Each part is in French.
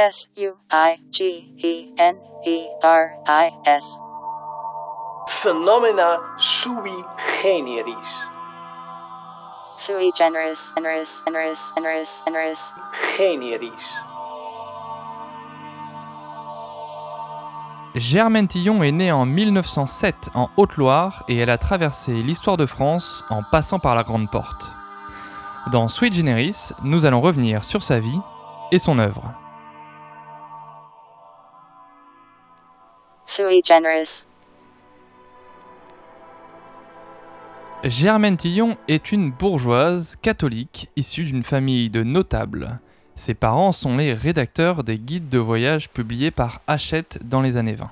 S U I G E N E R I S. Phenomena sui generis. Sui generis, generis, generis, generis, generis. Generis. Germaine Tillon est née en 1907 en Haute-Loire et elle a traversé l'histoire de France en passant par la Grande Porte. Dans Sweet Generis, nous allons revenir sur sa vie et son œuvre. Germaine Tillon est une bourgeoise catholique issue d'une famille de notables. Ses parents sont les rédacteurs des guides de voyage publiés par Hachette dans les années 20.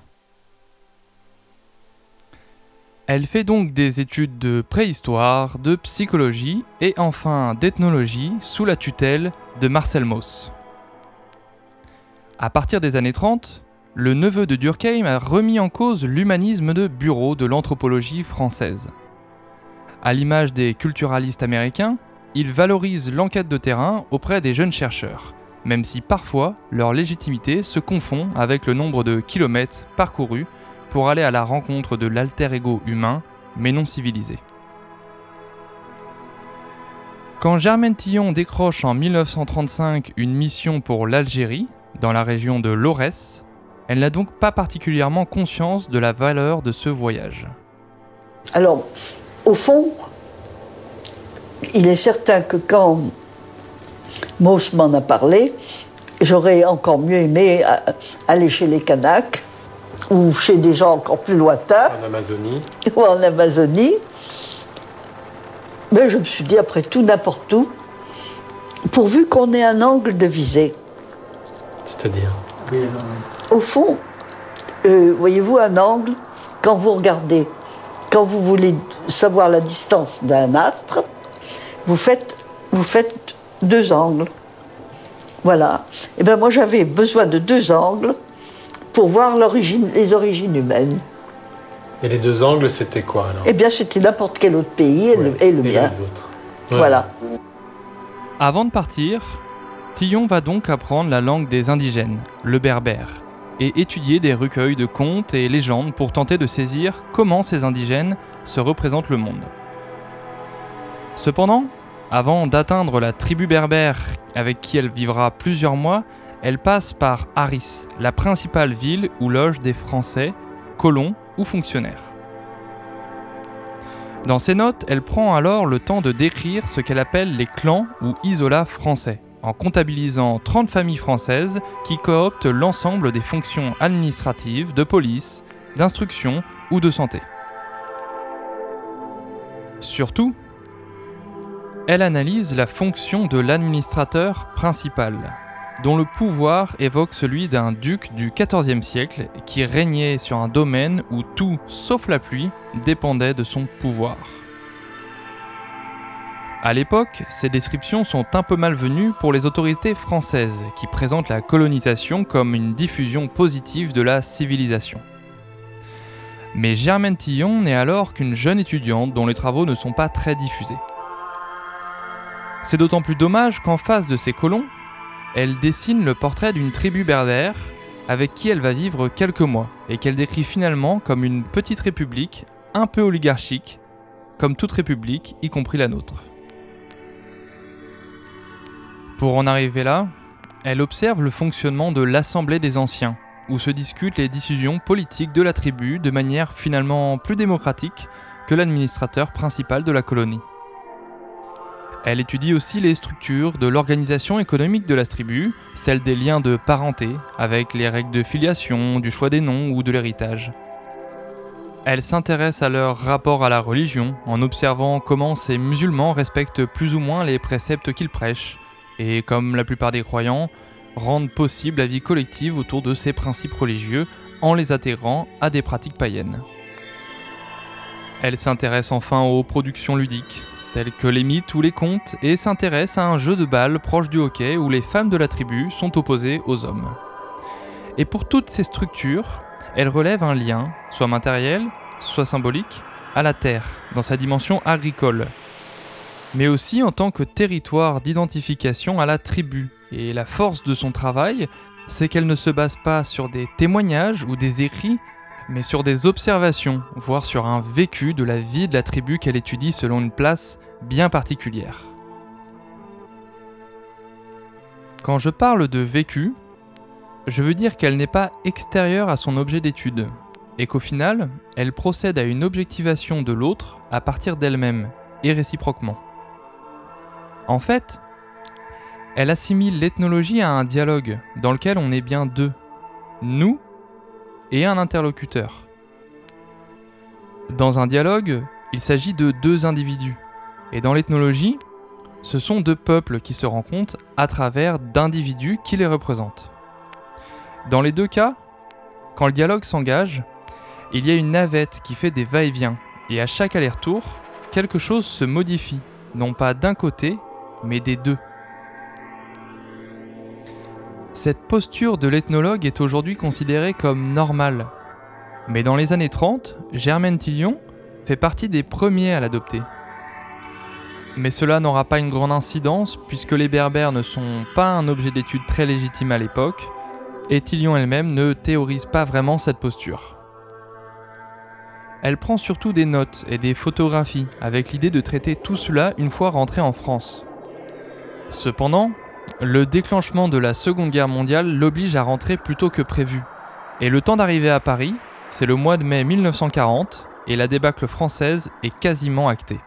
Elle fait donc des études de préhistoire, de psychologie et enfin d'ethnologie sous la tutelle de Marcel Mauss. À partir des années 30, le neveu de Durkheim a remis en cause l'humanisme de bureau de l'anthropologie française. À l'image des culturalistes américains, il valorise l'enquête de terrain auprès des jeunes chercheurs, même si parfois leur légitimité se confond avec le nombre de kilomètres parcourus pour aller à la rencontre de l'alter ego humain, mais non civilisé. Quand Germaine Tillon décroche en 1935 une mission pour l'Algérie, dans la région de l'Aurès, elle n'a donc pas particulièrement conscience de la valeur de ce voyage. Alors, au fond, il est certain que quand Mauss m'en a parlé, j'aurais encore mieux aimé euh, aller chez les Kanaks ou chez des gens encore plus lointains En Amazonie. ou en Amazonie. Mais je me suis dit, après tout, n'importe où, pourvu qu'on ait un angle de visée. C'est-à-dire? Au fond, euh, voyez-vous un angle, quand vous regardez, quand vous voulez savoir la distance d'un astre, vous faites, vous faites deux angles. Voilà. Et bien moi j'avais besoin de deux angles pour voir l'origine, les origines humaines. Et les deux angles, c'était quoi alors? Eh bien c'était n'importe quel autre pays et, le, et le mien. Ouais. Voilà. Avant de partir, Tillon va donc apprendre la langue des indigènes, le berbère, et étudier des recueils de contes et légendes pour tenter de saisir comment ces indigènes se représentent le monde. Cependant, avant d'atteindre la tribu berbère avec qui elle vivra plusieurs mois, elle passe par Harris, la principale ville où logent des Français, colons ou fonctionnaires. Dans ses notes, elle prend alors le temps de décrire ce qu'elle appelle les clans ou isolats français, en comptabilisant 30 familles françaises qui cooptent l'ensemble des fonctions administratives, de police, d'instruction ou de santé. Surtout, elle analyse la fonction de l'administrateur principal, dont le pouvoir évoque celui d'un duc du XIVe siècle qui régnait sur un domaine où tout, sauf la pluie, dépendait de son pouvoir. À l'époque, ces descriptions sont un peu malvenues pour les autorités françaises, qui présentent la colonisation comme une diffusion positive de la civilisation. Mais Germaine Tillon n'est alors qu'une jeune étudiante dont les travaux ne sont pas très diffusés. C'est d'autant plus dommage qu'en face de ces colons, elle dessine le portrait d'une tribu berbère avec qui elle va vivre quelques mois et qu'elle décrit finalement comme une petite république un peu oligarchique, comme toute république, y compris la nôtre. Pour en arriver là, elle observe le fonctionnement de l'Assemblée des Anciens, où se discutent les décisions politiques de la tribu de manière finalement plus démocratique que l'administrateur principal de la colonie. Elle étudie aussi les structures de l'organisation économique de la tribu, celles des liens de parenté, avec les règles de filiation, du choix des noms ou de l'héritage. Elle s'intéresse à leur rapport à la religion, en observant comment ces musulmans respectent plus ou moins les préceptes qu'ils prêchent, et comme la plupart des croyants, rendent possible la vie collective autour de ces principes religieux en les atterrant à des pratiques païennes. Elle s'intéresse enfin aux productions ludiques, tels que les mythes ou les contes, et s'intéresse à un jeu de balle proche du hockey où les femmes de la tribu sont opposées aux hommes. Et pour toutes ces structures, elle relève un lien, soit matériel, soit symbolique, à la terre, dans sa dimension agricole, mais aussi en tant que territoire d'identification à la tribu. Et la force de son travail c'est qu'elle ne se base pas sur des témoignages ou des écrits, mais sur des observations, voire sur un vécu de la vie de la tribu qu'elle étudie selon une place bien particulière. Quand je parle de vécu, je veux dire qu'elle n'est pas extérieure à son objet d'étude, et qu'au final, elle procède à une objectivation de l'autre à partir d'elle-même, et réciproquement. En fait, elle assimile l'ethnologie à un dialogue dans lequel on est bien deux, nous et un interlocuteur. Dans un dialogue, il s'agit de deux individus, et dans l'ethnologie, ce sont deux peuples qui se rencontrent à travers d'individus qui les représentent. Dans les deux cas, quand le dialogue s'engage, il y a une navette qui fait des va-et-vient, et à chaque aller-retour, quelque chose se modifie, non pas d'un côté, mais des deux. Cette posture de l'ethnologue est aujourd'hui considérée comme normale. Mais dans les années 30, Germaine Tillion fait partie des premiers à l'adopter. Mais cela n'aura pas une grande incidence puisque les berbères ne sont pas un objet d'étude très légitime à l'époque, et Tillion elle-même ne théorise pas vraiment cette posture. Elle prend surtout des notes et des photographies avec l'idée de traiter tout cela une fois rentrée en France. Cependant, le déclenchement de la Seconde Guerre mondiale l'oblige à rentrer plus tôt que prévu. Et le temps d'arriver à Paris, c'est le mois de mai 1940, et la débâcle française est quasiment actée.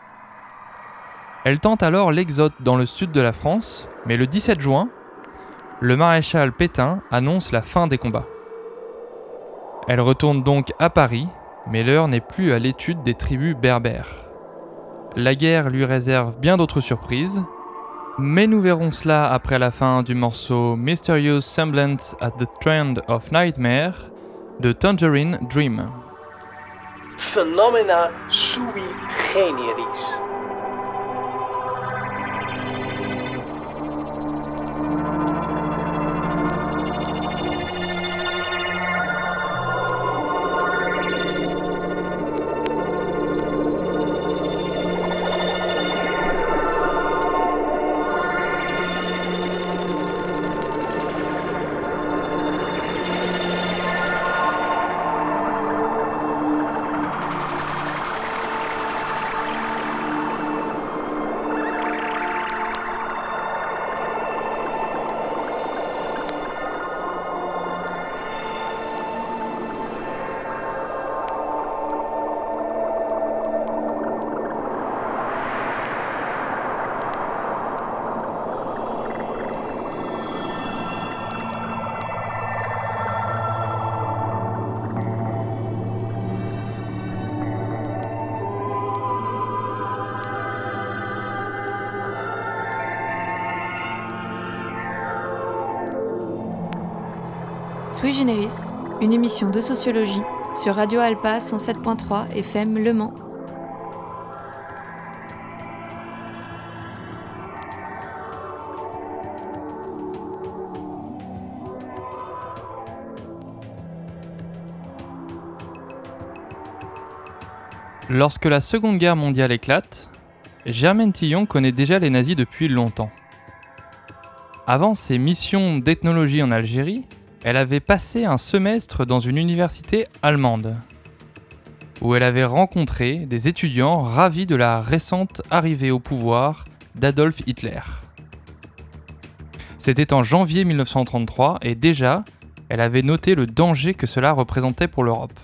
Elle tente alors l'exode dans le sud de la France, mais le 17 juin, le maréchal Pétain annonce la fin des combats. Elle retourne donc à Paris, mais l'heure n'est plus à l'étude des tribus berbères. La guerre lui réserve bien d'autres surprises, mais nous verrons cela après la fin du morceau Mysterious Semblance at the Trend of Nightmare de Tangerine Dream. Phenomena sui generis. Sui Generis, une émission de sociologie sur Radio Alpa 107.3 FM Le Mans. Lorsque la Seconde Guerre mondiale éclate, Germaine Tillon connaît déjà les nazis depuis longtemps. Avant ses missions d'ethnologie en Algérie, elle avait passé un semestre dans une université allemande, où elle avait rencontré des étudiants ravis de la récente arrivée au pouvoir d'Adolf Hitler. C'était en janvier 1933 et déjà, elle avait noté le danger que cela représentait pour l'Europe.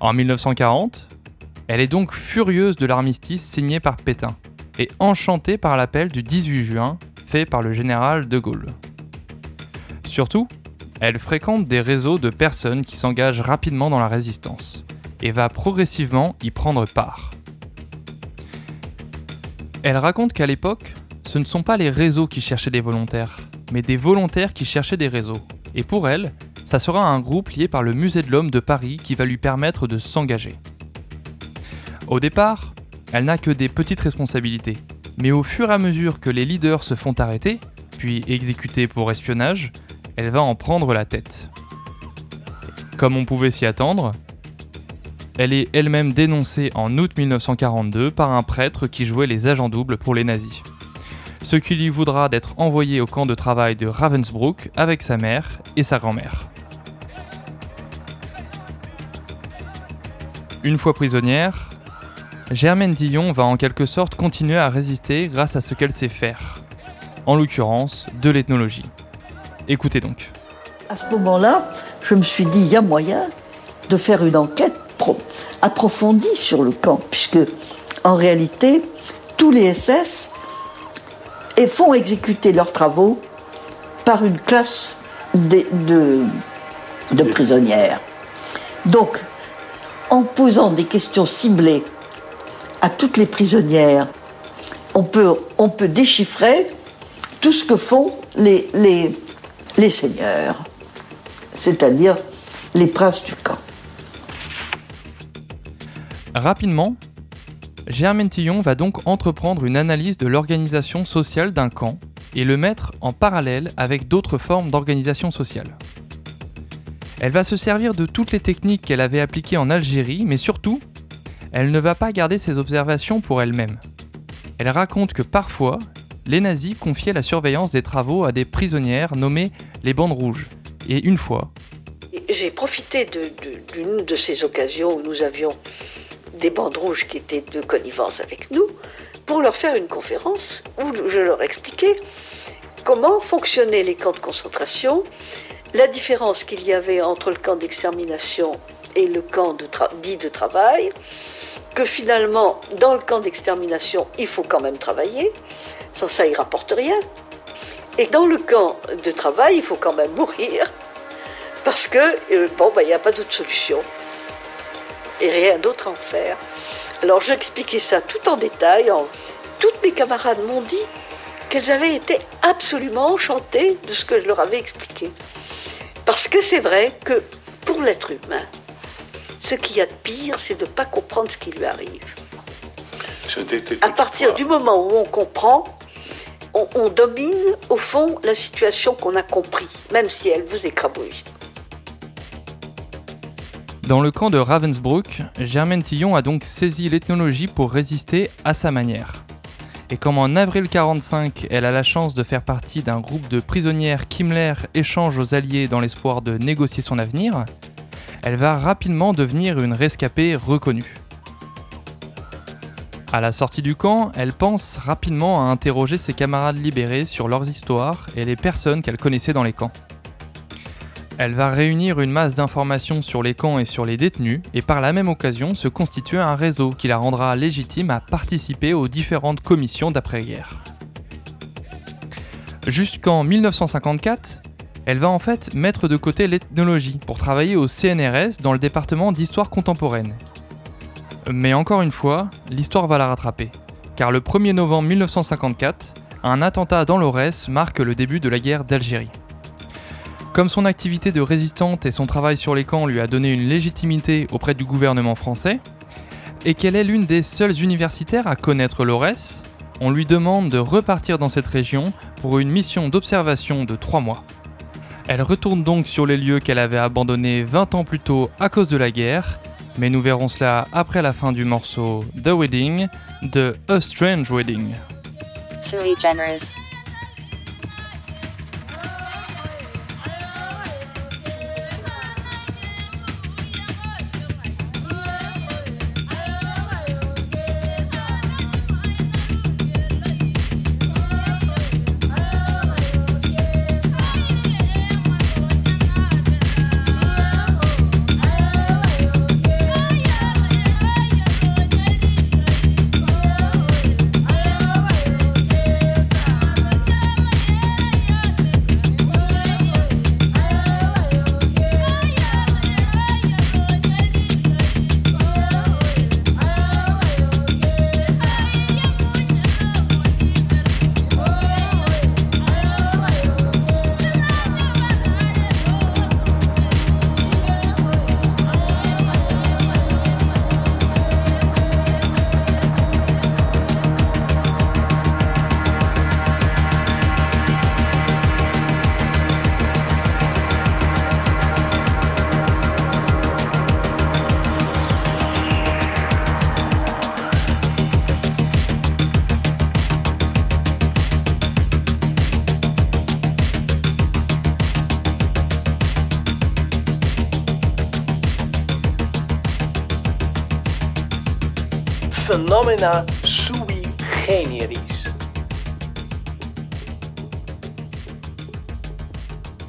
En 1940, elle est donc furieuse de l'armistice signé par Pétain et enchantée par l'appel du 18 juin fait par le général de Gaulle. Surtout, elle fréquente des réseaux de personnes qui s'engagent rapidement dans la résistance et va progressivement y prendre part. Elle raconte qu'à l'époque, ce ne sont pas les réseaux qui cherchaient des volontaires, mais des volontaires qui cherchaient des réseaux. Et pour elle, ça sera un groupe lié par le Musée de l'Homme de Paris qui va lui permettre de s'engager. Au départ, elle n'a que des petites responsabilités, mais au fur et à mesure que les leaders se font arrêter, puis exécuter pour espionnage, elle va en prendre la tête. Comme on pouvait s'y attendre, elle est elle-même dénoncée en août 1942 par un prêtre qui jouait les agents doubles pour les nazis. ce qui lui voudra d'être envoyé au camp de travail de Ravensbrück avec sa mère et sa grand-mère. Une fois prisonnière, Germaine Dillon va en quelque sorte continuer à résister grâce à ce qu'elle sait faire, en l'occurrence de l'ethnologie. Écoutez donc. À ce moment-là, je me suis dit, il y a moyen de faire une enquête approfondie sur le camp, puisque en réalité, tous les SS font exécuter leurs travaux par une classe de, prisonnières. Donc, en posant des questions ciblées à toutes les prisonnières, on peut, déchiffrer tout ce que font les, les seigneurs, c'est-à-dire les princes du camp. Rapidement, Germaine Tillon va donc entreprendre une analyse de l'organisation sociale d'un camp et le mettre en parallèle avec d'autres formes d'organisation sociale. Elle va se servir de toutes les techniques qu'elle avait appliquées en Algérie, mais surtout, elle ne va pas garder ses observations pour elle-même. Elle raconte que parfois, les nazis confiaient la surveillance des travaux à des prisonnières nommées les bandes rouges. Et une fois, j'ai profité d'une de, ces occasions où nous avions des bandes rouges qui étaient de connivence avec nous pour leur faire une conférence où je leur expliquais comment fonctionnaient les camps de concentration, la différence qu'il y avait entre le camp d'extermination et le camp dit de travail, que finalement, dans le camp d'extermination, il faut quand même travailler, sans ça, il rapporte rien. Et dans le camp de travail, il faut quand même mourir, parce que, euh, bon, bah, il n'y a pas d'autre solution. Et rien d'autre à en faire. Alors, j'expliquais ça tout en détail. Toutes mes camarades m'ont dit qu'elles avaient été absolument enchantées de ce que je leur avais expliqué. Parce que c'est vrai que pour l'être humain, ce qu'il y a de pire, c'est de ne pas comprendre ce qui lui arrive. À partir du moment où on comprend, on, domine au fond la situation qu'on a compris, même si elle vous écrabouille. Dans le camp de Ravensbrück, Germaine Tillon a donc saisi l'ethnologie pour résister à sa manière. Et comme en avril 1945, elle a la chance de faire partie d'un groupe de prisonnières qu'Himmler échange aux Alliés dans l'espoir de négocier son avenir, elle va rapidement devenir une rescapée reconnue. À la sortie du camp, elle pense rapidement à interroger ses camarades libérés sur leurs histoires et les personnes qu'elle connaissait dans les camps. Elle va réunir une masse d'informations sur les camps et sur les détenus, et par la même occasion se constituer un réseau qui la rendra légitime à participer aux différentes commissions d'après-guerre. Jusqu'en 1954, elle va en fait mettre de côté l'ethnologie pour travailler au CNRS dans le département d'histoire contemporaine. Mais encore une fois, l'histoire va la rattraper, car le 1er novembre 1954, un attentat dans l'Aurès marque le début de la guerre d'Algérie. Comme son activité de résistante et son travail sur les camps lui a donné une légitimité auprès du gouvernement français, et qu'elle est l'une des seules universitaires à connaître l'Aurès, on lui demande de repartir dans cette région pour une mission d'observation de 3 mois. Elle retourne donc sur les lieux qu'elle avait abandonnés 20 ans plus tôt à cause de la guerre, mais nous verrons cela après la fin du morceau The Wedding de A Strange Wedding.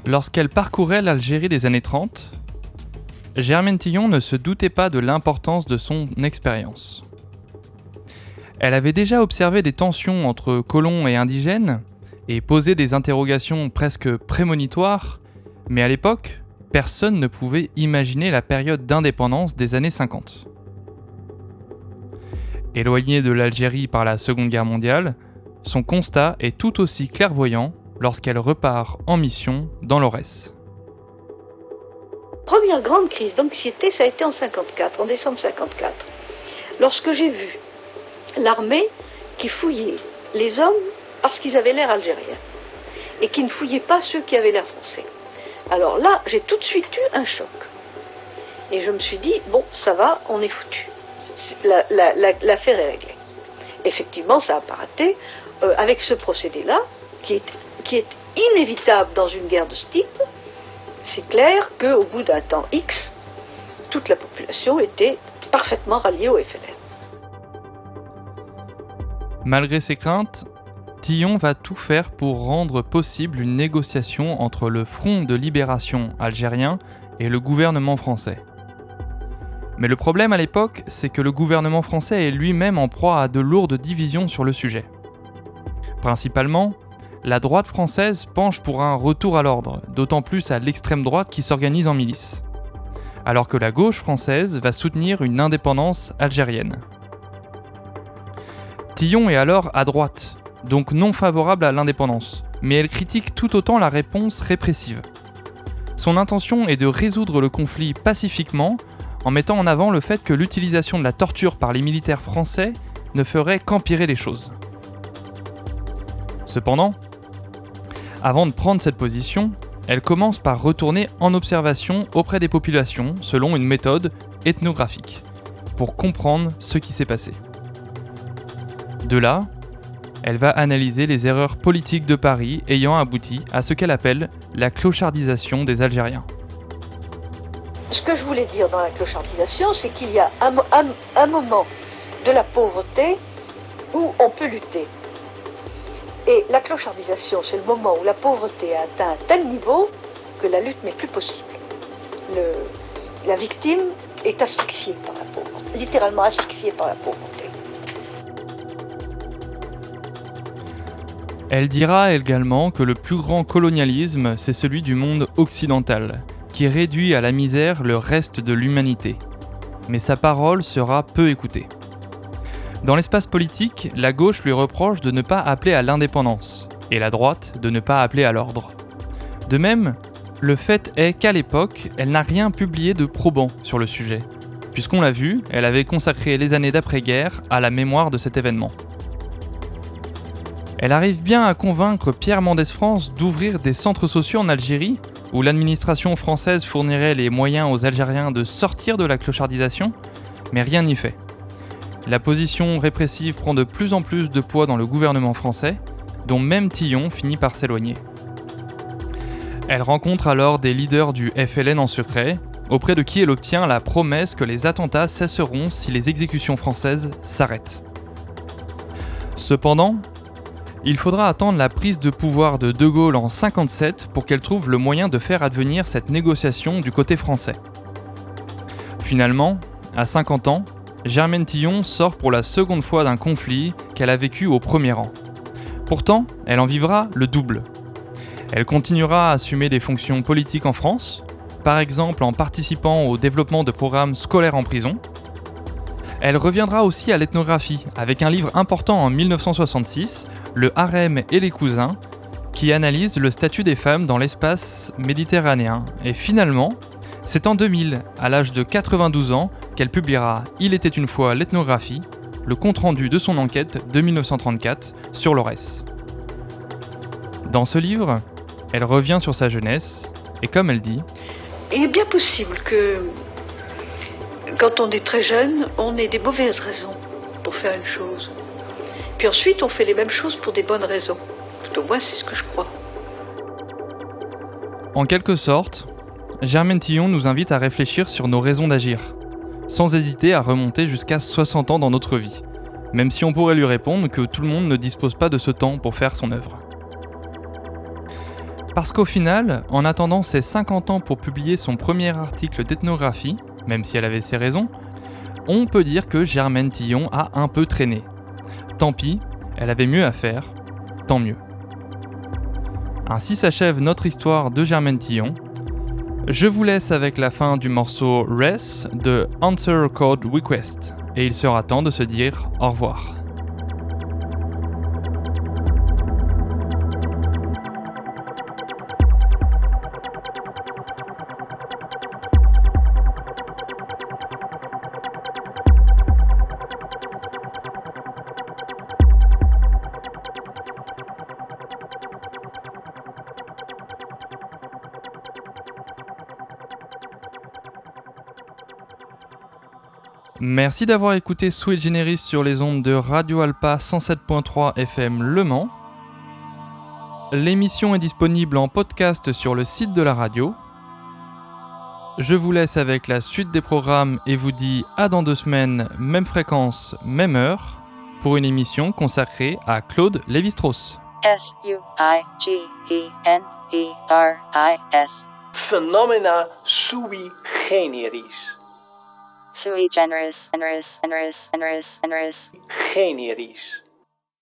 Lorsqu'elle parcourait l'Algérie des années 30, Germaine Tillon ne se doutait pas de l'importance de son expérience. Elle avait déjà observé des tensions entre colons et indigènes et posé des interrogations presque prémonitoires, mais à l'époque, personne ne pouvait imaginer la période d'indépendance des années 50. Éloignée de l'Algérie par la Seconde Guerre mondiale, son constat est tout aussi clairvoyant lorsqu'elle repart en mission dans l'Aurès. Première grande crise d'anxiété, ça a été en 54, en décembre 54, lorsque j'ai vu l'armée qui fouillait les hommes parce qu'ils avaient l'air algériens et qui ne fouillait pas ceux qui avaient l'air français. Alors là, j'ai tout de suite eu un choc. Et je me suis dit, bon, ça va, on est foutu. L'affaire est réglée. Effectivement, ça n'a pas raté. Euh, avec ce procédé-là, qui est, inévitable dans une guerre de ce type, c'est clair qu'au bout d'un temps X, toute la population était parfaitement ralliée au FLN. Malgré ses craintes, Tillon va tout faire pour rendre possible une négociation entre le Front de libération algérien et le gouvernement français. Mais le problème à l'époque, c'est que le gouvernement français est lui-même en proie à de lourdes divisions sur le sujet. Principalement, la droite française penche pour un retour à l'ordre, d'autant plus à l'extrême droite qui s'organise en milice, alors que la gauche française va soutenir une indépendance algérienne. Tillon est alors à droite, donc non favorable à l'indépendance, mais elle critique tout autant la réponse répressive. Son intention est de résoudre le conflit pacifiquement en mettant en avant le fait que l'utilisation de la torture par les militaires français ne ferait qu'empirer les choses. Cependant, avant de prendre cette position, elle commence par retourner en observation auprès des populations selon une méthode ethnographique, pour comprendre ce qui s'est passé. De là, elle va analyser les erreurs politiques de Paris ayant abouti à ce qu'elle appelle la clochardisation des Algériens. Ce que je voulais dire dans la clochardisation, c'est qu'il y a un, moment de la pauvreté où on peut lutter. Et la clochardisation, c'est le moment où la pauvreté a atteint un tel niveau que la lutte n'est plus possible. la victime est asphyxiée par la pauvreté, littéralement asphyxiée par la pauvreté. Elle dira également que le plus grand colonialisme, c'est celui du monde occidental, qui réduit à la misère le reste de l'humanité. Mais sa parole sera peu écoutée. Dans l'espace politique, la gauche lui reproche de ne pas appeler à l'indépendance, et la droite de ne pas appeler à l'ordre. De même, le fait est qu'à l'époque, elle n'a rien publié de probant sur le sujet, puisqu'on l'a vu, elle avait consacré les années d'après-guerre à la mémoire de cet événement. Elle arrive bien à convaincre Pierre Mendès France d'ouvrir des centres sociaux en Algérie, où l'administration française fournirait les moyens aux Algériens de sortir de la clochardisation, mais rien n'y fait. La position répressive prend de plus en plus de poids dans le gouvernement français, dont même Tillon finit par s'éloigner. Elle rencontre alors des leaders du FLN en secret, auprès de qui elle obtient la promesse que les attentats cesseront si les exécutions françaises s'arrêtent. Cependant, il faudra attendre la prise de pouvoir de De Gaulle en 57 pour qu'elle trouve le moyen de faire advenir cette négociation du côté français. Finalement, à 50 ans, Germaine Tillon sort pour la seconde fois d'un conflit qu'elle a vécu au premier rang. Pourtant, elle en vivra le double. Elle continuera à assumer des fonctions politiques en France, par exemple en participant au développement de programmes scolaires en prison, elle reviendra aussi à l'ethnographie, avec un livre important en 1966, Le harem et les cousins, qui analyse le statut des femmes dans l'espace méditerranéen. Et finalement, c'est en 2000, à l'âge de 92 ans, qu'elle publiera Il était une fois l'ethnographie, le compte-rendu de son enquête de 1934 sur l'ORES. Dans ce livre, elle revient sur sa jeunesse, et comme elle dit, Il est bien possible que quand on est très jeune, on ait des mauvaises raisons pour faire une chose. Puis ensuite, on fait les mêmes choses pour des bonnes raisons. Tout au moins, c'est ce que je crois. En quelque sorte, Germaine Tillon nous invite à réfléchir sur nos raisons d'agir, sans hésiter à remonter jusqu'à 60 ans dans notre vie, même si on pourrait lui répondre que tout le monde ne dispose pas de ce temps pour faire son œuvre. Parce qu'au final, en attendant ses 50 ans pour publier son premier article d'ethnographie, même si elle avait ses raisons, on peut dire que Germaine Tillon a un peu traîné. Tant pis, elle avait mieux à faire, tant mieux. Ainsi s'achève notre histoire de Germaine Tillon. Je vous laisse avec la fin du morceau Res de Answer Code Request, et il sera temps de se dire au revoir. Merci d'avoir écouté Sweet Generis sur les ondes de Radio Alpa 107.3 FM Le Mans. L'émission est disponible en podcast sur le site de la radio. Je vous laisse avec la suite des programmes et vous dis à dans deux semaines, même fréquence, même heure, pour une émission consacrée à Claude Lévi-Strauss. S-U-I-G-E-N-E-R-I-S. Phenomena sui generis. Sui generis, generis, generis, generis, generis. Generis.